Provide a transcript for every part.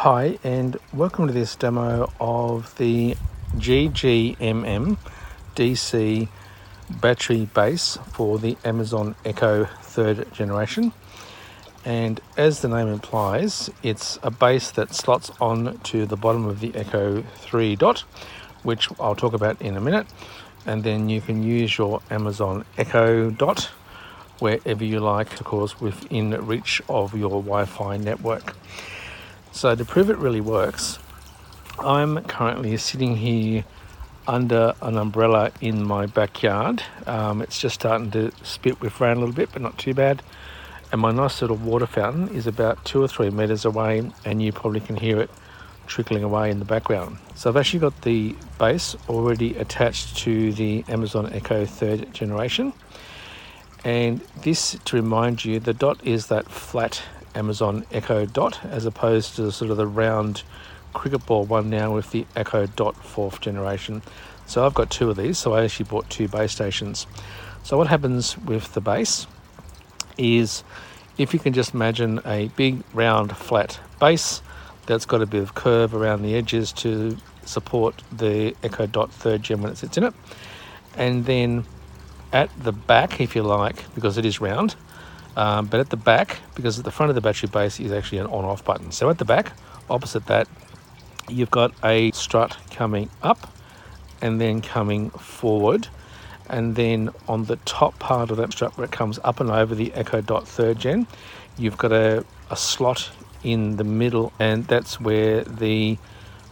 Hi, and welcome to this demo of the GGMM D3 battery base for the Amazon Echo third generation. And as the name implies, it's a base that slots on to the bottom of the Echo 3 dot, which I'll talk about in a minute. And then you can use your Amazon Echo dot wherever you like, of course, within reach of your Wi Fi network. So to prove it really works, I'm currently sitting here under an umbrella in my backyard. Um, it's just starting to spit with rain a little bit, but not too bad. And my nice little water fountain is about two or three meters away, and you probably can hear it trickling away in the background. So I've actually got the base already attached to the Amazon Echo third generation. And this, to remind you, the dot is that flat Amazon Echo Dot as opposed to sort of the round cricket ball one now with the Echo Dot fourth generation. So I've got two of these, so I actually bought two base stations. So what happens with the base is if you can just imagine a big round flat base that's got a bit of curve around the edges to support the Echo Dot third gen when it sits in it. And then at the back, if you like, because it is round, um, but at the back, because at the front of the battery base is actually an on-off button. So at the back, opposite that, you've got a strut coming up and then coming forward. And then on the top part of that strut where it comes up and over the Echo Dot third gen, you've got a, a slot in the middle and that's where the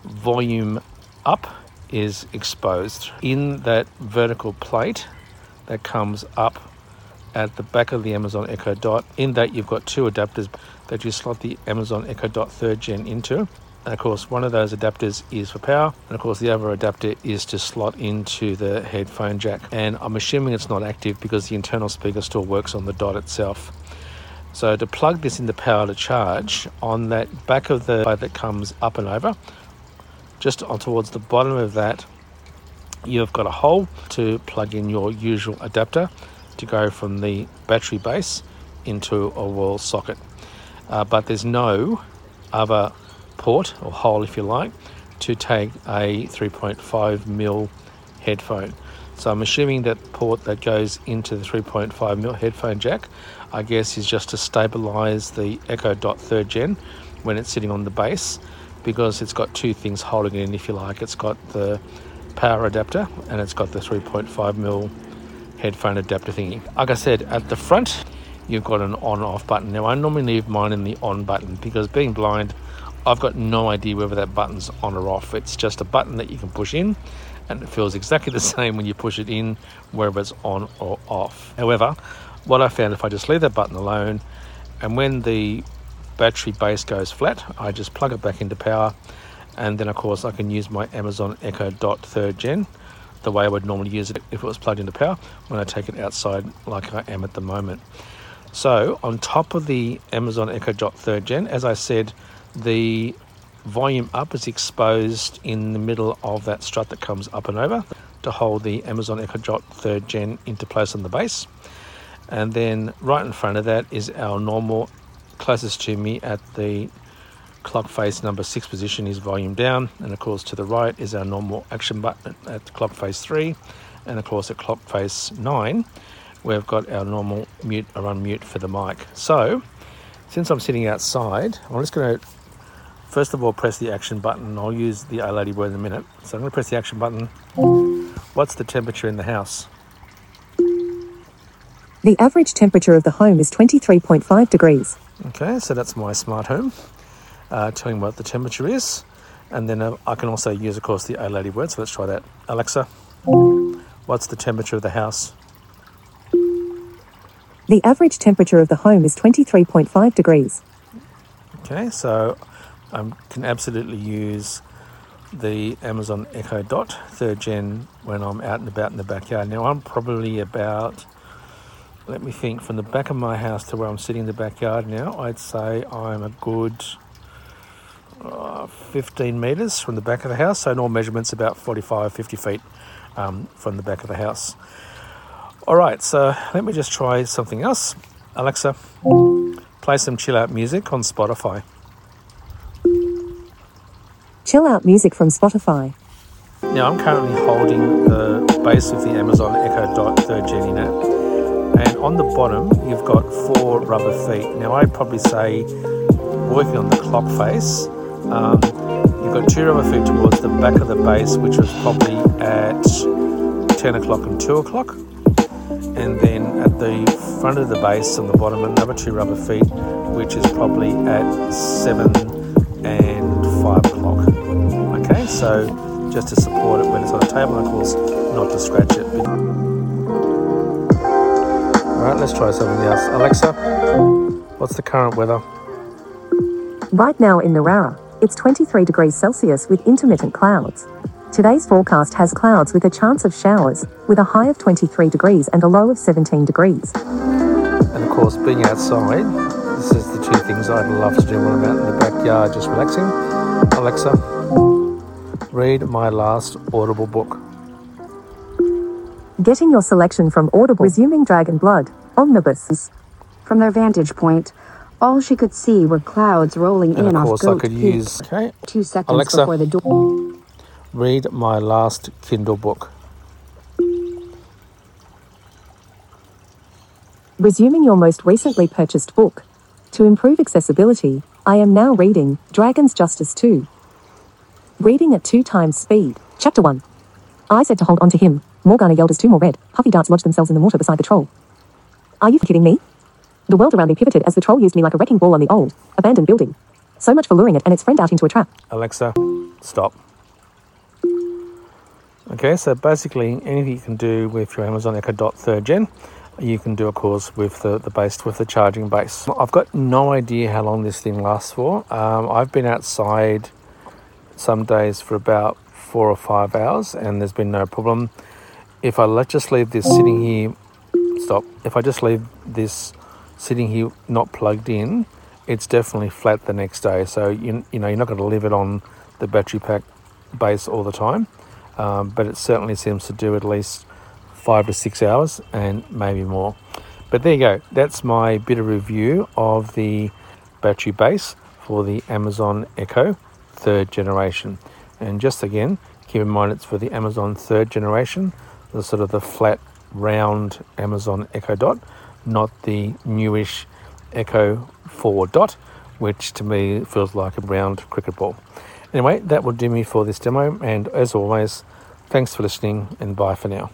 volume up is exposed. In that vertical plate that comes up at the back of the Amazon Echo Dot. In that, you've got two adapters that you slot the Amazon Echo Dot third gen into. And of course, one of those adapters is for power, and of course, the other adapter is to slot into the headphone jack. And I'm assuming it's not active because the internal speaker still works on the dot itself. So to plug this in into power to charge on that back of the that comes up and over, just on towards the bottom of that, you've got a hole to plug in your usual adapter to go from the battery base into a wall socket. Uh, but there's no other port or hole, if you like, to take a 3.5 mil headphone. So I'm assuming that port that goes into the 3.5 mil headphone jack, I guess, is just to stabilize the Echo Dot third gen when it's sitting on the base, because it's got two things holding it in, if you like. It's got the power adapter and it's got the 3.5 mil headphone adapter thingy. Like I said, at the front, you've got an on off button. Now, I normally leave mine in the on button because being blind, I've got no idea whether that button's on or off. It's just a button that you can push in, and it feels exactly the same when you push it in, whether it's on or off. However, what I found if I just leave that button alone, and when the battery base goes flat, I just plug it back into power, and then of course I can use my Amazon Echo Dot third gen the way I would normally use it if it was plugged into power when I take it outside like I am at the moment. So on top of the Amazon Echo Dot 3rd Gen, as I said, the volume up is exposed in the middle of that strut that comes up and over to hold the Amazon Echo Dot 3rd Gen into place on the base. And then right in front of that is our normal closest to me at the clock face number six position is volume down, and of course to the right is our normal action button at clock face three, and of course at clock face nine, we've got our normal mute or unmute for the mic. So, since I'm sitting outside, I'm just going to first of all press the action button. I'll use the A Lady word in a minute. So I'm going to press the action button. What's the temperature in the house? The average temperature of the home is 23.5 degrees. Okay, so that's my smart home uh, telling what the temperature is. And then uh, I can also use, of course, the A Lady word. So let's try that. Alexa, what's the temperature of the house? The average temperature of the home is 23.5 degrees. Okay, so I can absolutely use the Amazon Echo Dot third gen when I'm out and about in the backyard. Now I'm probably about, let me think, from the back of my house to where I'm sitting in the backyard now, I'd say I'm a good uh, 15 metres from the back of the house. So normal measurements about 45, 50 feet um, from the back of the house. All right, so let me just try something else. Alexa, play some chill out music on Spotify. Chill out music from Spotify. Now I'm currently holding the base of the Amazon Echo Dot third gen in it, and on the bottom you've got four rubber feet. Now I'd probably say, working on the clock face, um, you've got two rubber feet towards the back of the base, which was probably at 10 o'clock and 2 o'clock, and then at the front of the base on the bottom another two rubber feet, which is probably at 7 and 5 o'clock. Okay, so just to support it when it's on a table, of course, not to scratch it. Alright, let's try something else. Alexa, what's the current weather? Right now in Narara, it's 23 degrees Celsius with intermittent clouds. Today's forecast has clouds with a chance of showers, with a high of 23 degrees and a low of 17 degrees. And of course, being outside, this is the two things I'd love to do when I'm out in the backyard just relaxing. Alexa, read my last Audible book. Getting your selection from Audible, resuming Dragon Blood, Omnibus. From their vantage point, all she could see were clouds rolling And in of off course, I could Peak. use. Okay, Two seconds Alexa. before the door. read my last Kindle book. Resuming your most recently purchased book. To improve accessibility, I am now reading Dragon's Justice 2. Reading at two times speed. Chapter 1. I said to hold on to him. Morgana yelled as two more red, puffy darts lodged themselves in the water beside the troll. Are you kidding me? The world around me pivoted as the troll used me like a wrecking ball on the old, abandoned building. So much for luring it and its friend out into a trap. Alexa, stop. Okay, so basically anything you can do with your Amazon Echo Dot third gen, you can do of course with the, the base with the charging base. I've got no idea how long this thing lasts for. Um, I've been outside some days for about four or five hours and there's been no problem. If I let just leave this sitting here stop. If I just leave this sitting here not plugged in, it's definitely flat the next day. So you you know you're not going to leave it on the battery pack base all the time, um, but it certainly seems to do at least five to six hours and maybe more. But there you go. That's my bit of review of the battery base for the Amazon Echo third generation. And just again, keep in mind it's for the Amazon third generation, the sort of the flat round Amazon Echo Dot, not the newish Echo 4 Dot, which to me feels like a round cricket ball. Anyway, that will do me for this demo, and as always, thanks for listening and bye for now.